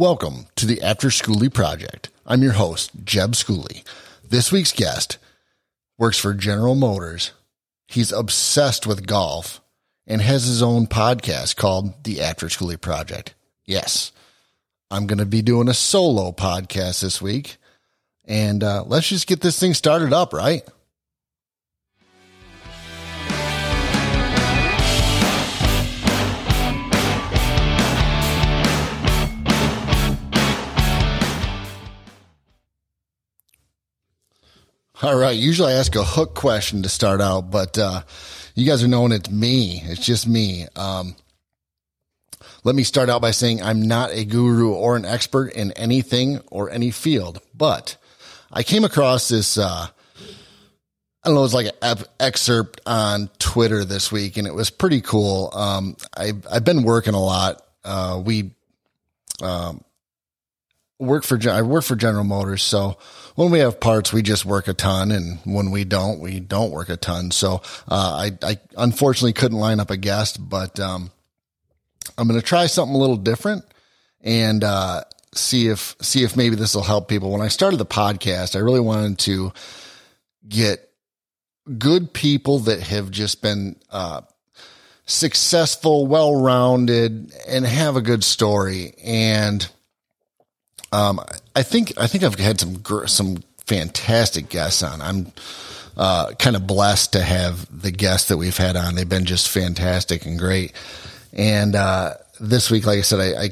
Welcome to the After Schooley Project. I'm your host, Jeb Schooley. This week's guest works for General Motors. He's obsessed with golf and has his own podcast called the After Schooley Project. Yes, I'm going to be doing a solo podcast this week. And uh, let's just get this thing started up, right? All right. Usually I ask a hook question to start out, but uh, you guys are knowing it's me. It's just me. Um, let me start out by saying I'm not a guru or an expert in anything or any field, but I came across this. Uh, I don't know. It was like an excerpt on Twitter this week, and it was pretty cool. Um, I I've been working a lot. Uh, we um, work for I work for General Motors, so when we have parts, we just work a ton, and when we don't, we don't work a ton. So uh, I I unfortunately couldn't line up a guest, but um, I'm going to try something a little different and uh, see if see if maybe this will help people. When I started the podcast, I really wanted to get good people that have just been uh, successful, well rounded, and have a good story and um, I think I think I've had some some fantastic guests on. I'm uh, kind of blessed to have the guests that we've had on. They've been just fantastic and great. And uh, this week, like I said, I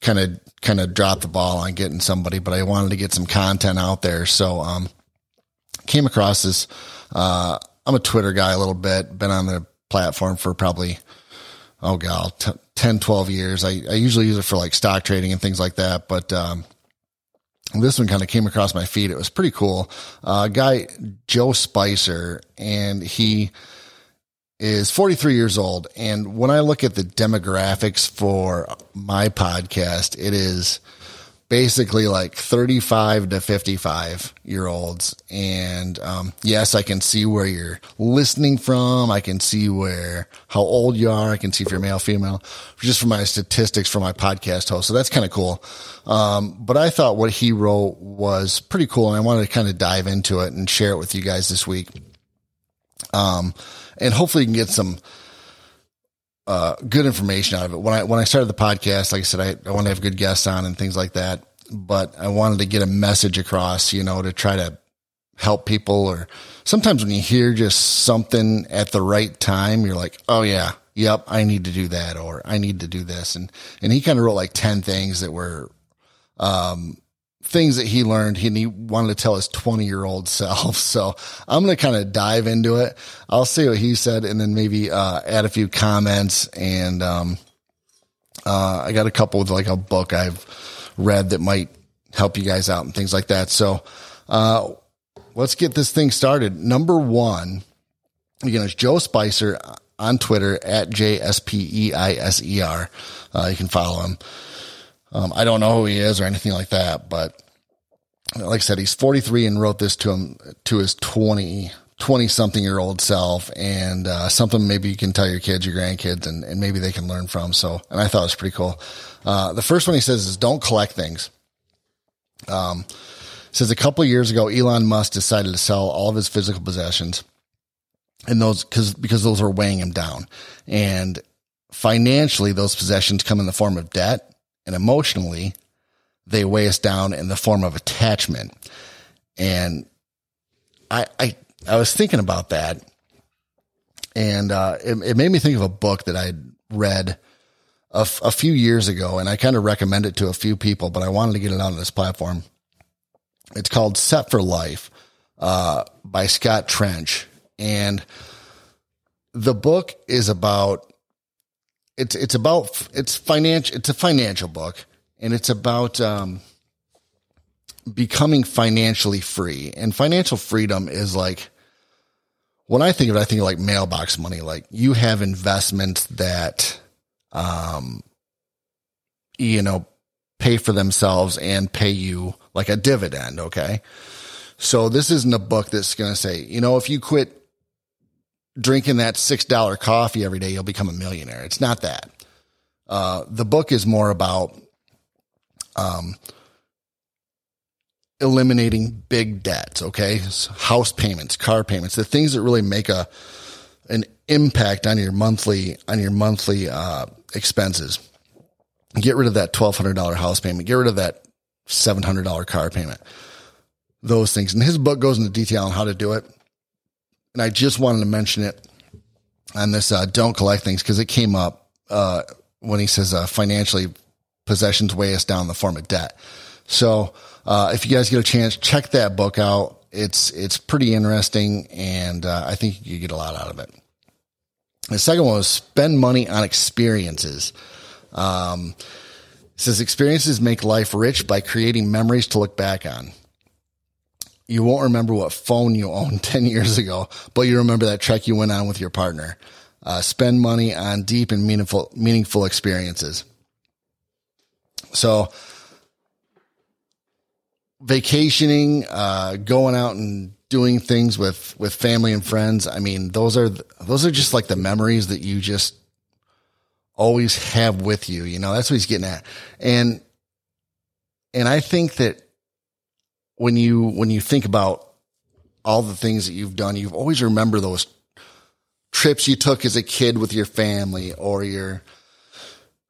kind of kind of dropped the ball on getting somebody, but I wanted to get some content out there. So um, came across this. Uh, I'm a Twitter guy a little bit. Been on the platform for probably oh god, t- 10, 12 years. I, I usually use it for like stock trading and things like that. But um, this one kind of came across my feed. It was pretty cool. Uh, guy Joe Speiser, and he is 43 years old. And when I look at the demographics for my podcast, it is basically like 35 to 55 year olds. And, um, yes, I can see where you're listening from. I can see where, how old you are. I can see if you're male, female, just from my statistics for my podcast host. So that's kind of cool. Um, but I thought what he wrote was pretty cool. And I wanted to kind of dive into it and share it with you guys this week. Um, and hopefully you can get some, uh, good information out of it. When I when I started the podcast, like I said, I, I want to have good guests on and things like that. But I wanted to get a message across, you know, to try to help people. Or sometimes when you hear just something at the right time, you're like, oh yeah, yep, I need to do that, or I need to do this. And and he kind of wrote like ten things that were um, things that he learned he, he wanted to tell his 20 year old self. So I'm going to kind of dive into it. I'll see what he said and then maybe, uh, add a few comments. And, um, uh, I got a couple with like a book I've read that might help you guys out and things like that. So, uh, let's get this thing started. Number one, again, it's Joe Speiser on Twitter at J S P E I S E R. Uh, you can follow him. Um, I don't know who he is or anything like that, but like I said, he's 43 and wrote this to him to his 20, 20 something year old self and, uh, something maybe you can tell your kids, your grandkids, and, and maybe they can learn from. So, and I thought it was pretty cool. Uh, the first one he says is don't collect things. Um, says a couple years ago, Elon Musk decided to sell all of his physical possessions and those, cause, because those were weighing him down and financially, those possessions come in the form of debt and emotionally, they weigh us down in the form of attachment. And I, I, I was thinking about that and, uh, it, it, made me think of a book that I read a, f- a few years ago and I kind of recommend it to a few people, but I wanted to get it on this platform. It's called Set for Life, uh, by Scott Trench. And the book is about it's it's about it's financial it's a financial book and it's about um, becoming financially free and financial freedom is like when I think of it, I think of like mailbox money. Like you have investments that, um, you know, pay for themselves and pay you like a dividend. Okay. So this isn't a book that's going to say, you know, if you quit drinking that $6 coffee every day, you'll become a millionaire. It's not that. Uh, the book is more about um, eliminating big debts. Okay, house payments, car payments, the things that really make a an impact on your monthly on your monthly uh, expenses. Get rid of that twelve hundred dollar house payment. Get rid of that seven hundred dollar car payment. Those things, and his book goes into detail on how to do it. And I just wanted to mention it on this uh, don't collect things because it came up uh, when he says uh, financially possessions weigh us down in the form of debt. So uh, if you guys get a chance, check that book out. It's it's pretty interesting, and uh, I think you get a lot out of it. The second one was spend money on experiences. Um, says experiences make life rich by creating memories to look back on. You won't remember what phone you owned 10 years ago, but you remember that trek you went on with your partner. Uh, spend money on deep and meaningful, meaningful experiences. So, vacationing, uh, going out and doing things with, with family and friends. I mean, those are, those are just like the memories that you just always have with you. You know, that's what he's getting at. And, and I think that when you, when you think about all the things that you've done, you've always remember those trips you took as a kid with your family or your,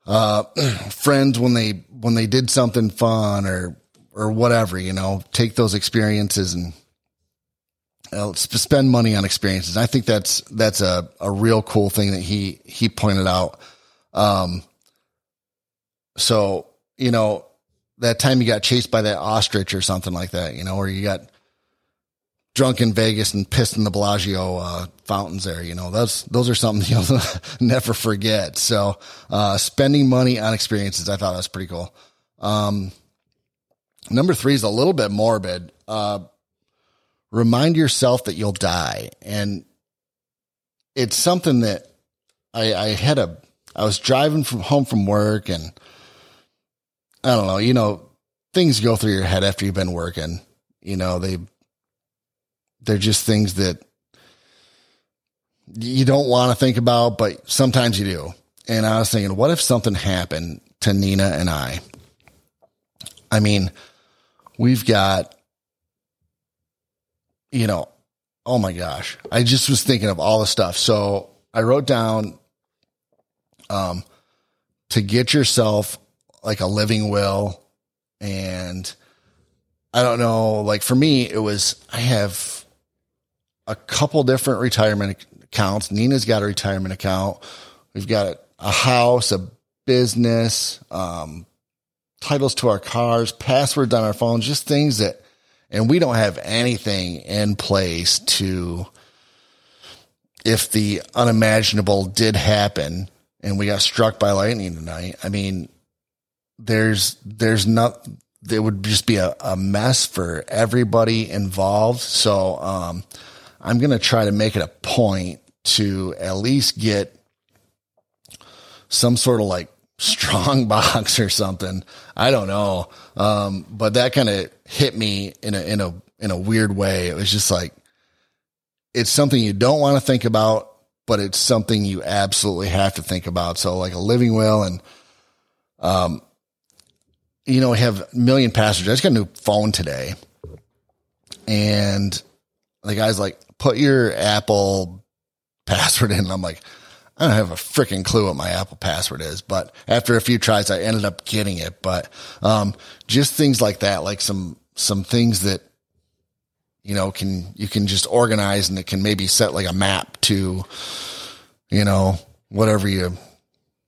uh, friends when they, when they did something fun or, or whatever, you know, take those experiences and uh, spend money on experiences. I think that's, that's a, a real cool thing that he, he pointed out. Um, so, you know, that time you got chased by that ostrich or something like that, you know, or you got drunk in Vegas and pissed in the Bellagio uh, fountains there. You know, those those are something you'll never forget. So, uh, spending money on experiences, I thought that was pretty cool. Um, number three is a little bit morbid. Uh, remind yourself that you'll die, and it's something that I, I had a. I was driving from home from work, and I don't know. You know, things go through your head after you've been working. You know, they they're just things that you don't want to think about, but sometimes you do. And I was thinking, what if something happened to Nina and I? I mean, we've got, you know, oh my gosh. I just was thinking of all the stuff. So I wrote down, um, to get yourself like a living will. And I don't know, like for me, it was, I have a couple different retirement accounts. Nina's got a retirement account. We've got a house, a business, um, titles to our cars, passwords on our phones, just things that, and we don't have anything in place to, if the unimaginable did happen and we got struck by lightning tonight, I mean, there's, there's not, it would just be a, a mess for everybody involved. So, um, I'm to try to make it a point to at least get some sort of like strong box or something. I don't know. Um, but that kind of hit me in a, in a, in a weird way. It was just like, it's something you don't want to think about, but it's something you absolutely have to think about. So like a living will and, um, you know, have a million passengers. I just got a new phone today and the guy's like, put your Apple password in. And I'm like, I don't have a freaking clue what my Apple password is, but after a few tries, I ended up getting it. But, um, just things like that, like some, some things that, you know, can, you can just organize and it can maybe set like a map to, you know, whatever you,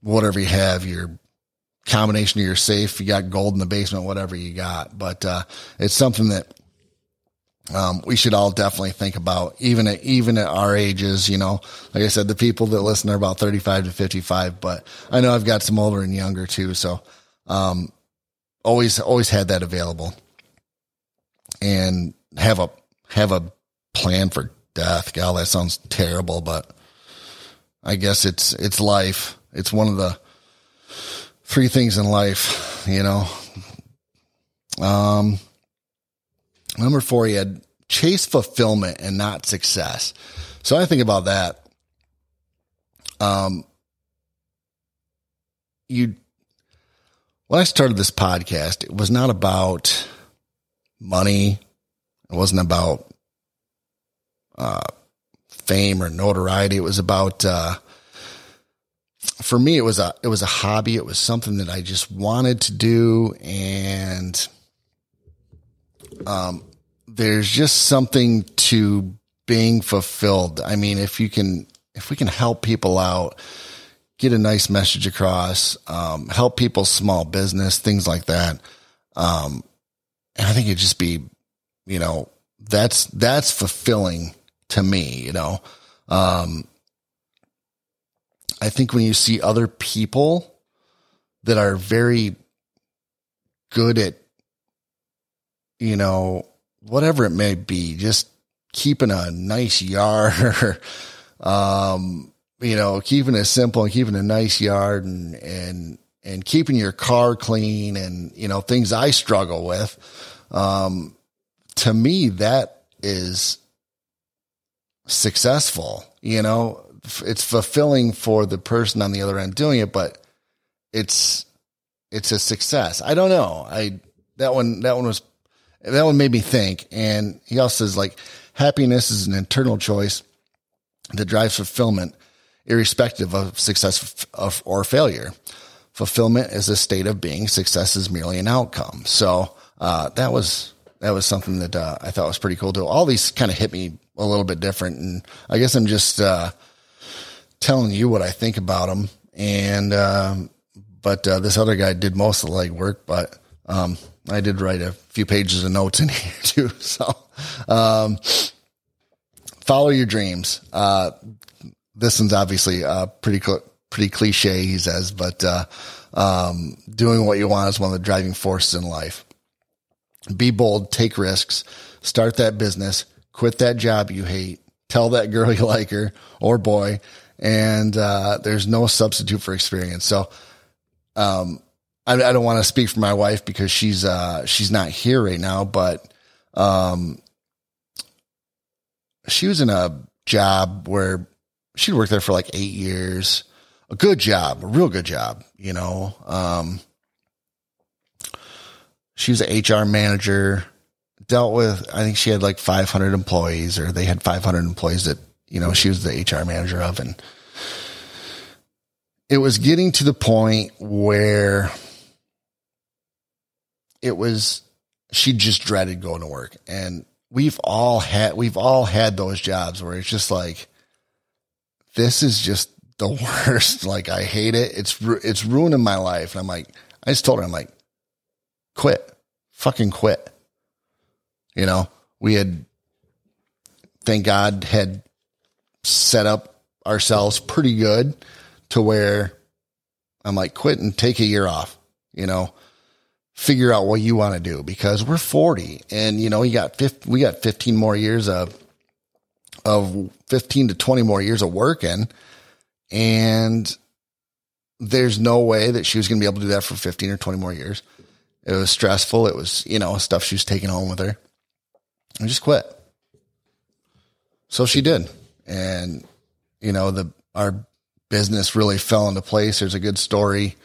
whatever you have, your combination of your safe, you got gold in the basement, whatever you got. But, uh, it's something that, um, we should all definitely think about even at, even at our ages, you know, like I said, the people that listen are about 35 to 55, but I know I've got some older and younger too. So, um, always, always had that available and have a, have a plan for death. God, that sounds terrible, but I guess it's, it's life. It's one of the three things in life, you know. Um, Number four, he had chase fulfillment and not success. So I think about that. Um, you, when I started this podcast, it was not about money. It wasn't about uh, fame or notoriety. It was about uh, for me. It was a it was a hobby. It was something that I just wanted to do, and um, there's just something to being fulfilled. I mean, if you can, if we can help people out, get a nice message across, um, help people's small business, things like that. Um, and I think it'd just be, you know, that's, that's fulfilling to me, you know. Um, I think when you see other people that are very good at, you know, whatever it may be, just keeping a nice yard, um, you know, keeping it simple and keeping a nice yard and, and, and keeping your car clean and, you know, things I struggle with. Um, to me, that is successful, you know, it's fulfilling for the person on the other end doing it, but it's, it's a success. I don't know. I, that one, that one was, that one made me think. And he also says like happiness is an internal choice that drives fulfillment irrespective of success or failure. Fulfillment is a state of being. Success is merely an outcome. So, uh, that was, that was something that, uh, I thought was pretty cool too. All these kind of hit me a little bit different. And I guess I'm just, uh, telling you what I think about them. And, um, but, uh, this other guy did most of the legwork, but, um, I did write a few pages of notes in here too. So, um, follow your dreams. Uh, this one's obviously uh, pretty pretty cliche, he says, but uh, um, doing what you want is one of the driving forces in life. Be bold, take risks, start that business, quit that job you hate, tell that girl you like her or boy, and uh, there's no substitute for experience. So, um, I, I, don't want to speak for my wife because she's uh, she's not here right now, but um, she was in a job where she'd worked there for like eight years. A good job, a real good job, you know. Um, she was an HR manager, dealt with, I think she had like 500 employees or they had 500 employees that, you know, she was the HR manager of. And it was getting to the point where it was, she just dreaded going to work. And we've all had, we've all had those jobs where it's just like, this is just the worst. Like I hate it. It's, it's ruining my life. And I'm like, I just told her, I'm like, quit, fucking quit. You know, we had, thank God had set up ourselves pretty good to where I'm like, quit and take a year off, you know, figure out what you want to do because we're 40 and, you know, you got 50, we got 15 more years of of 15 to 20 more years of working. And there's no way that she was going to be able to do that for 15 or 20 more years. It was stressful. It was, you know, stuff she was taking home with her. And just quit. So she did. And, you know, the, our business really fell into place. There's a good story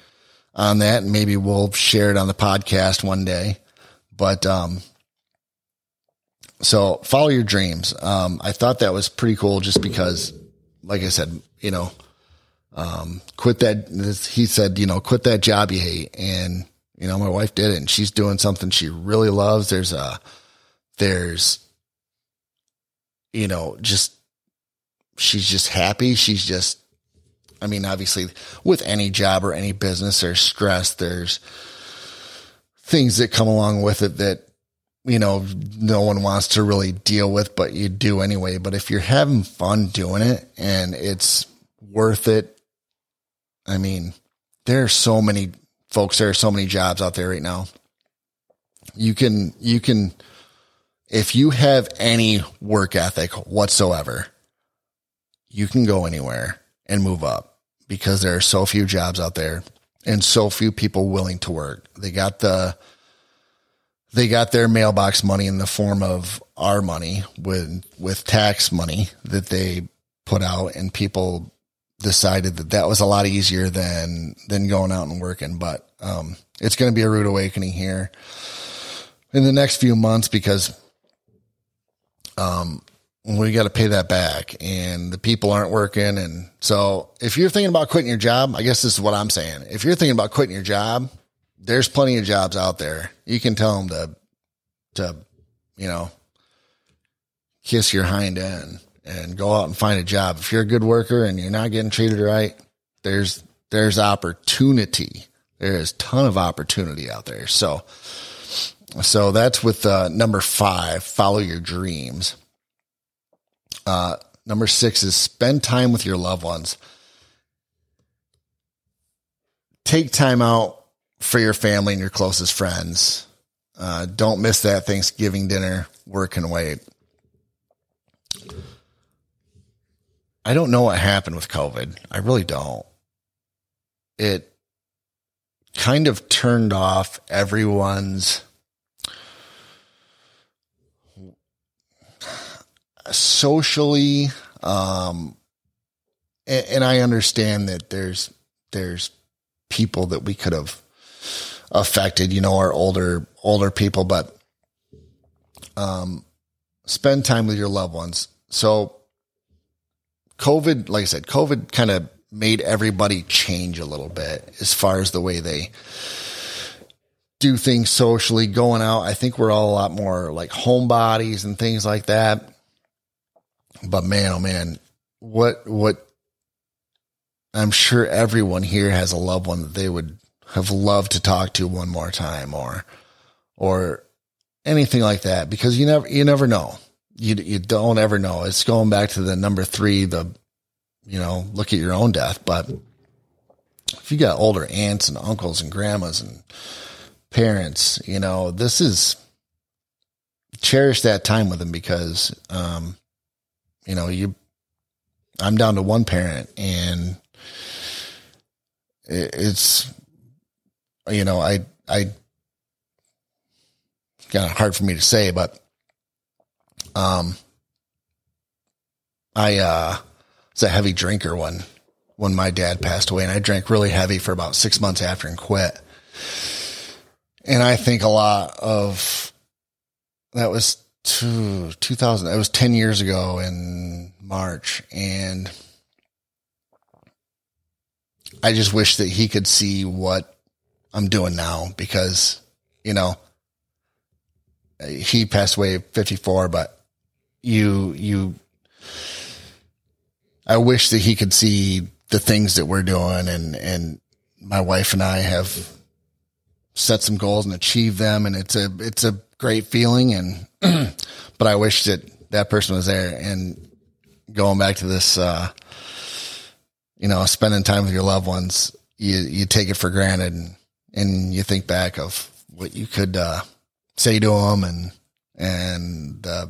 on that. And maybe we'll share it on the podcast one day. But, um, so follow your dreams. Um, I thought that was pretty cool just because, like I said, you know, um, quit that. He said, you know, quit that job you hate. And, you know, my wife did it and she's doing something she really loves. There's a, there's, you know, just, she's just happy. She's just, I mean, obviously with any job or any business, there's stress. There's things that come along with it that, you know, no one wants to really deal with, but you do anyway. But if you're having fun doing it and it's worth it, I mean, there are so many folks, there are so many jobs out there right now. You can, you can, if you have any work ethic whatsoever, you can go anywhere and move up because there are so few jobs out there and so few people willing to work. They got the, they got their mailbox money in the form of our money with with tax money that they put out and people decided that that was a lot easier than than going out and working. But um, it's going to be a rude awakening here in the next few months because um, we got to pay that back, and the people aren't working. And so, if you're thinking about quitting your job, I guess this is what I'm saying. If you're thinking about quitting your job, there's plenty of jobs out there. You can tell them to to you know kiss your hind end and go out and find a job. If you're a good worker and you're not getting treated right, there's there's opportunity. There is ton of opportunity out there. So so that's with uh, number five, follow your dreams. Uh, number six is spend time with your loved ones. Take time out for your family and your closest friends. Uh, don't miss that Thanksgiving dinner. Work and wait. I don't know what happened with COVID. I really don't. It kind of turned off everyone's socially um and, and, I understand that there's there's people that we could have affected, you know, our older older people, but um spend time with your loved ones. So COVID, like I said, COVID kind of made everybody change a little bit as far as the way they do things socially going out. I think we're all a lot more like homebodies and things like that. But man, oh man, what, what I'm sure everyone here has a loved one that they would have loved to talk to one more time or, or anything like that because you never, you never know you you don't ever know. It's going back to the number three, the you know, look at your own death. But if you got older aunts and uncles and grandmas and parents, you know, this is cherish that time with them because um, you know, you I'm down to one parent and it's you know, I I kind of hard for me to say, but um, I uh, was a heavy drinker when when my dad passed away, and I drank really heavy for about six months after and quit. And I think a lot of that was two, 2000. It was 10 years ago in March. And I just wish that he could see what I'm doing now because, you know, he passed away 54, but you you I wish that he could see the things that we're doing and and my wife and I have set some goals and achieved them and it's a it's a great feeling and but I wish that that person was there and going back to this uh you know spending time with your loved ones you you take it for granted and, and you think back of what you could uh say to them and and uh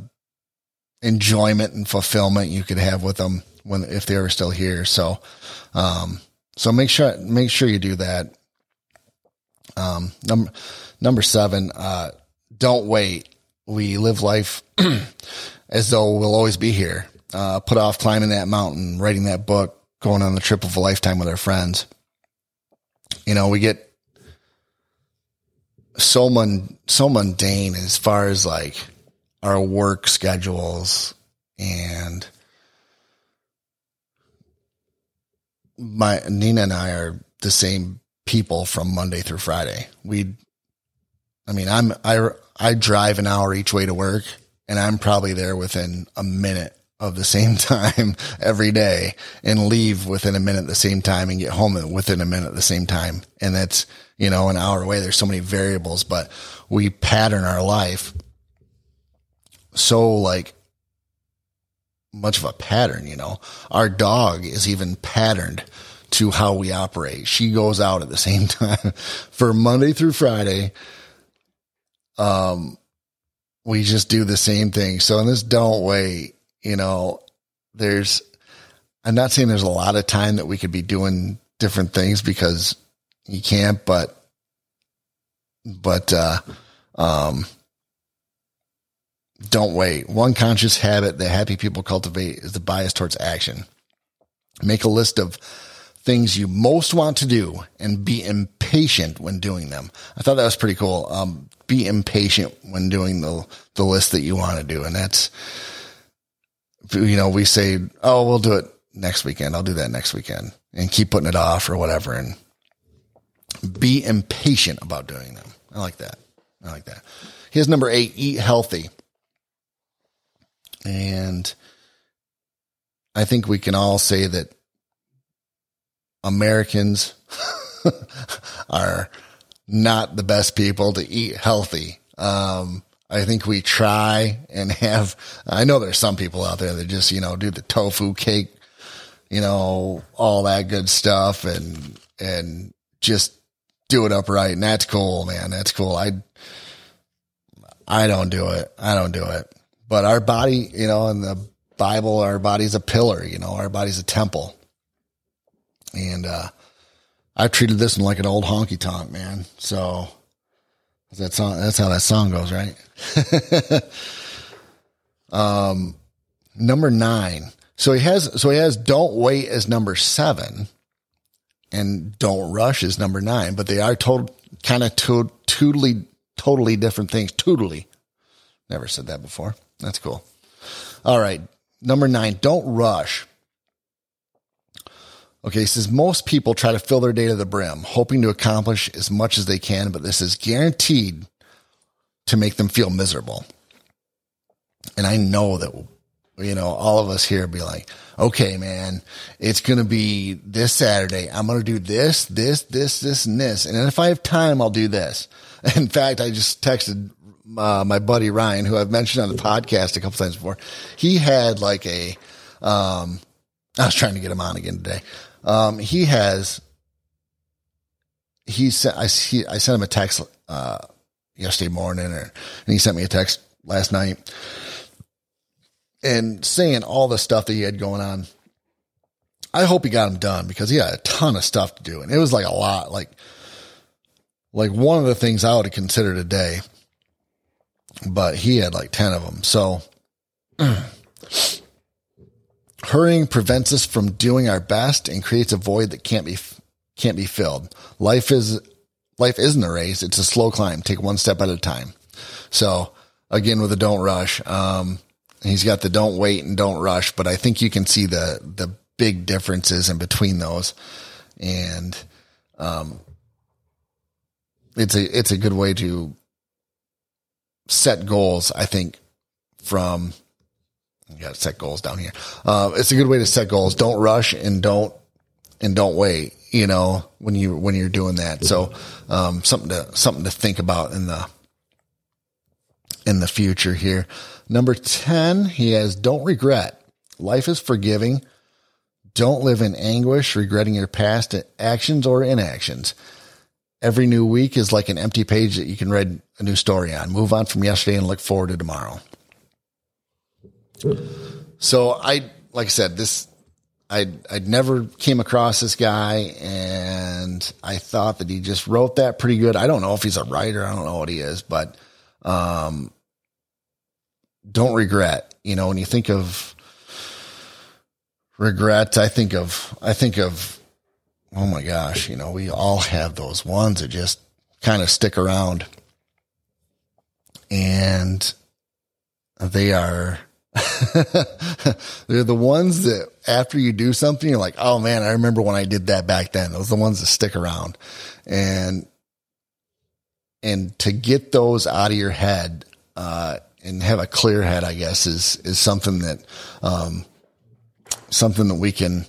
enjoyment and fulfillment you could have with them when if they were still here. So, um, so make sure make sure you do that. Um, number number seven, uh, don't wait. We live life as though we'll always be here. Uh, put off climbing that mountain, writing that book, going on the trip of a lifetime with our friends. You know, we get so mon so mundane as far as like our work schedules and my Nina and I are the same people from Monday through Friday. We, I mean, I'm, I, I drive an hour each way to work and I'm probably there within a minute of the same time every day and leave within a minute the same time and get home within a minute the same time. And that's, you know, an hour away. There's so many variables, but we pattern our life so like much of a pattern, you know. Our dog is even patterned to how we operate. She goes out at the same time for Monday through Friday. Um, we just do the same thing. So in this don't wait, you know, there's, I'm not saying there's a lot of time that we could be doing different things because you can't, but, but, uh, um, don't wait. One conscious habit that happy people cultivate is the bias towards action. Make a list of things you most want to do and be impatient when doing them. I thought that was pretty cool. Um, be impatient when doing the, the list that you want to do. And that's, you know, we say, Oh, we'll do it next weekend. I'll do that next weekend and keep putting it off or whatever. And be impatient about doing them. I like that. I like that. Here's number eight, eat healthy. And I think we can all say that Americans are not the best people to eat healthy. Um, I think we try and have, I know there's some people out there that just, you know, do the tofu cake, you know, all that good stuff and, and just do it upright. And that's cool, man. That's cool. I, I don't do it. I don't do it. But our body, you know, in the Bible, our body's a pillar, you know, our body's a temple. And, uh, I've treated this one like an old honky tonk, man. So that song, that's how that song goes, right? um, number nine. So he has, so he has don't wait as number seven and don't rush as number nine, but they are total kind of to, totally, totally different things. Totally. Never said that before. That's cool. All right. Number nine, don't rush. Okay, he says most people try to fill their day to the brim, hoping to accomplish as much as they can, but this is guaranteed to make them feel miserable. And I know that, you know, all of us here be like, okay, man, it's going to be this Saturday. I'm going to do this, this, this, this, and this. And if I have time, I'll do this. In fact, I just texted uh, my buddy Ryan, who I've mentioned on the podcast a couple times before. He had like a, um, I was trying to get him on again today. Um, he has, he sent, I see, I sent him a text, uh, yesterday morning or, and he sent me a text last night and saying all the stuff that he had going on. I hope he got them done because he had a ton of stuff to do. And it was like a lot, like, like one of the things I would have considered a day, but he had like 10 of them. So Hurrying prevents us from doing our best and creates a void that can't be can't be filled. Life is life isn't a race; it's a slow climb. Take one step at a time. So again, with the don't rush, um, he's got the don't wait and don't rush, but I think you can see the the big differences in between those, and um, it's a it's a good way to set goals. I think from you got to set goals down here. Uh, it's a good way to set goals. Don't rush and don't and don't wait. You know when you when you're doing that. So um, something to something to think about in the in the future here. Number ten, he has don't regret. Life is forgiving. Don't live in anguish, regretting your past actions or inactions. Every new week is like an empty page that you can read a new story on. Move on from yesterday and look forward to tomorrow. So I, like I said, this, I, I'd never came across this guy and I thought that he just wrote that pretty good. I don't know if he's a writer. I don't know what he is, but, um, don't regret, you know, when you think of regret, I think of, I think of, oh my gosh, you know, we all have those ones that just kind of stick around and they are, They're the ones that after you do something, you're like, oh man, I remember when I did that back then. Those are the ones that stick around. And, and to get those out of your head, uh, and have a clear head, I guess is, is something that, um, something that we can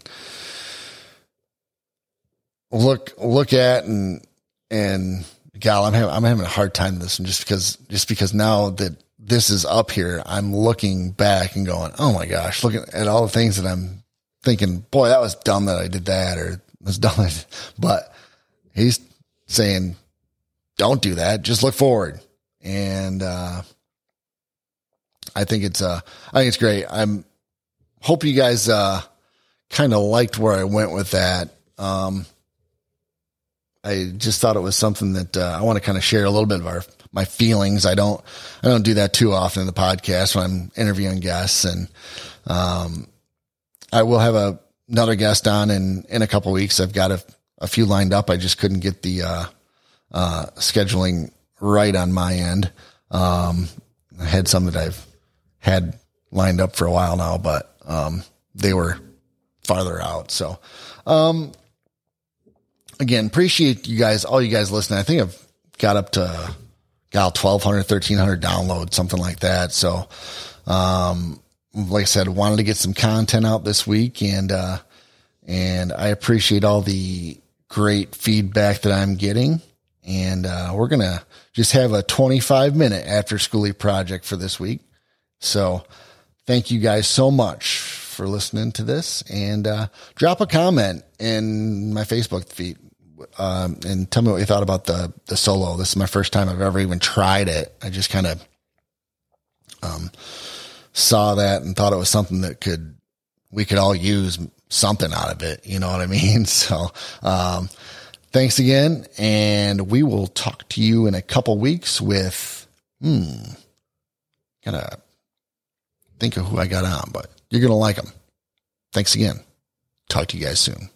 look, look at and, and gal, I'm having, I'm having a hard time with this and just because, just because now that this is up here, I'm looking back and going, oh my gosh, looking at all the things that I'm thinking, boy, that was dumb that I did that or was dumb. But he's saying, don't do that. Just look forward. And, uh, I think it's, uh, I think it's great. I'm hope you guys, uh, kind of liked where I went with that. Um, I just thought it was something that, uh, I want to kind of share a little bit of our my feelings. I don't, I don't do that too often in the podcast when I'm interviewing guests and, um, I will have a, another guest on in, in a couple weeks. I've got a, a few lined up. I just couldn't get the, uh, uh, scheduling right on my end. Um, I had some that I've had lined up for a while now, but, um, they were farther out. So, um, again, appreciate you guys, all you guys listening. I think I've got up to, got 1200, 1300 downloads, something like that. So, um, like I said, wanted to get some content out this week and, uh, and I appreciate all the great feedback that I'm getting. And, uh, we're going to just have a 25 minute after Schooley project for this week. So thank you guys so much for listening to this and, uh, drop a comment in my Facebook feed. Um, and tell me what you thought about the, the solo. This is my first time I've ever even tried it. I just kind of, um, saw that and thought it was something that could, we could all use something out of it. You know what I mean? So, um, thanks again. And we will talk to you in a couple weeks with, hmm, gotta think of who I got on, but you're going to like them. Thanks again. Talk to you guys soon.